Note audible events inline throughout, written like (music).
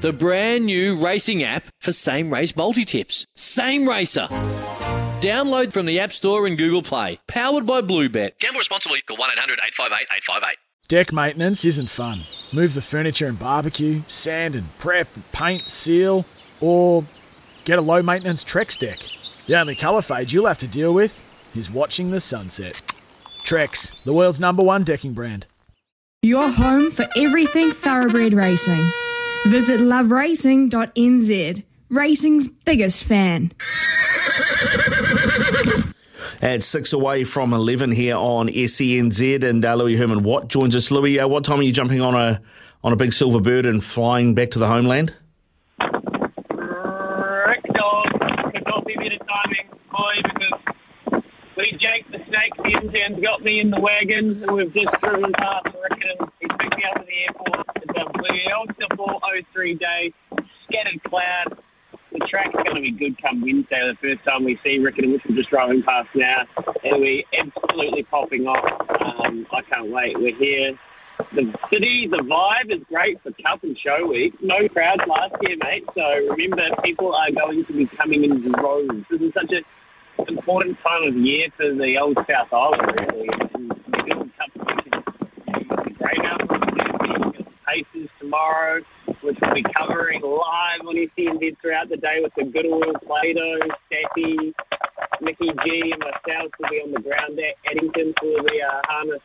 the brand new racing app for same race multi tips. Same Racer. Download from the App Store and Google Play. Powered by Bluebet. Gamble responsibly. Call 1 800 858 858. Deck maintenance isn't fun. Move the furniture and barbecue, sand and prep, paint, seal, or get a low maintenance Trex deck. The only colour fade you'll have to deal with is watching the sunset. Trex, the world's number one decking brand. Your home for everything thoroughbred racing. Visit loveracing.nz, racing's biggest fan. At six away from 11 here on SENZ, and uh, Louis Herman Watt joins us. Louis, uh, what time are you jumping on a, on a big silver bird and flying back to the homeland? Dog, cannot be better timing. Hi, because we jaked the snake. The intern's got me in the wagon, and we've just driven past Rick and he's picked me up at the airport. It's a blue 04, 03 day, scattered cloud. The track's going to be good come Wednesday, the first time we see Rick and Whistler just driving past now. It'll be absolutely popping off. Um, I can't wait. We're here. The city, the vibe is great for Cup and Show Week. No crowds last year, mate. So remember, people are going to be coming in droves. This is such an important time of year for the old South Island, really. And Pacers tomorrow, which we'll be covering live on SENZ throughout the day with the good oil Plato, Steffi, Mickey G, and myself will be on the ground at Addington for the uh, harness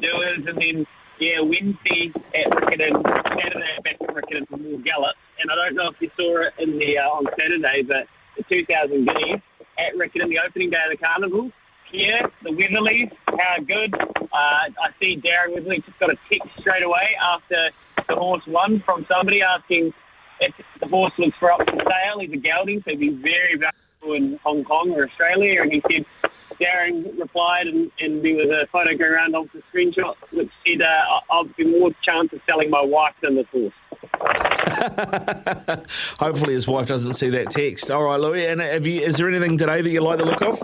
doers, and then yeah, Wednesday at Riccarton, Saturday back at Riccarton for more gallops. And I don't know if you saw it in the uh, on Saturday, but the 2,000 guineas at Riccarton, the opening day of the carnival. Here, the Weatherleys, how good. Uh, I see Darren Weatherley just got a text straight away after the horse won from somebody asking if the horse looks for up for sale. He's a gelding, so he'd be very valuable in Hong Kong or Australia. And he said, Darren replied, and, and there was a photo going around of the screenshot which said, uh, I'll be more chance of selling my wife than this horse. (laughs) Hopefully, his wife doesn't see that text. All right, Louis. And have you? Is there anything today that you like the look of?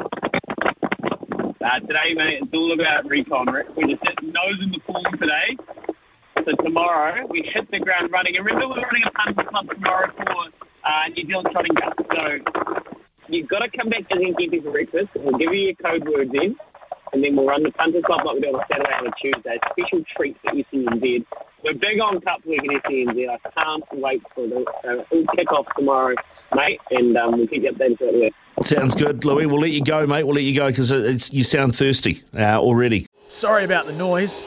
Uh, today, mate, it's all about recon, Rick. We just in the pool today. So tomorrow, we hit the ground running. And remember, we're running a punters club tomorrow for uh, New Zealand Trotting Cup. So you've got to come back to Zinkepi for breakfast. We'll give you your code words in. And then we'll run the punters club like we do on a Saturday and a Tuesday. Special treat for SENZ. We're big on Cup Week in SENZ. I can't wait for the uh, it'll kick off tomorrow, mate. And um, we'll keep you updated throughout the week. Sounds good, Louis. We'll let you go, mate. We'll let you go because you sound thirsty uh, already. Sorry about the noise.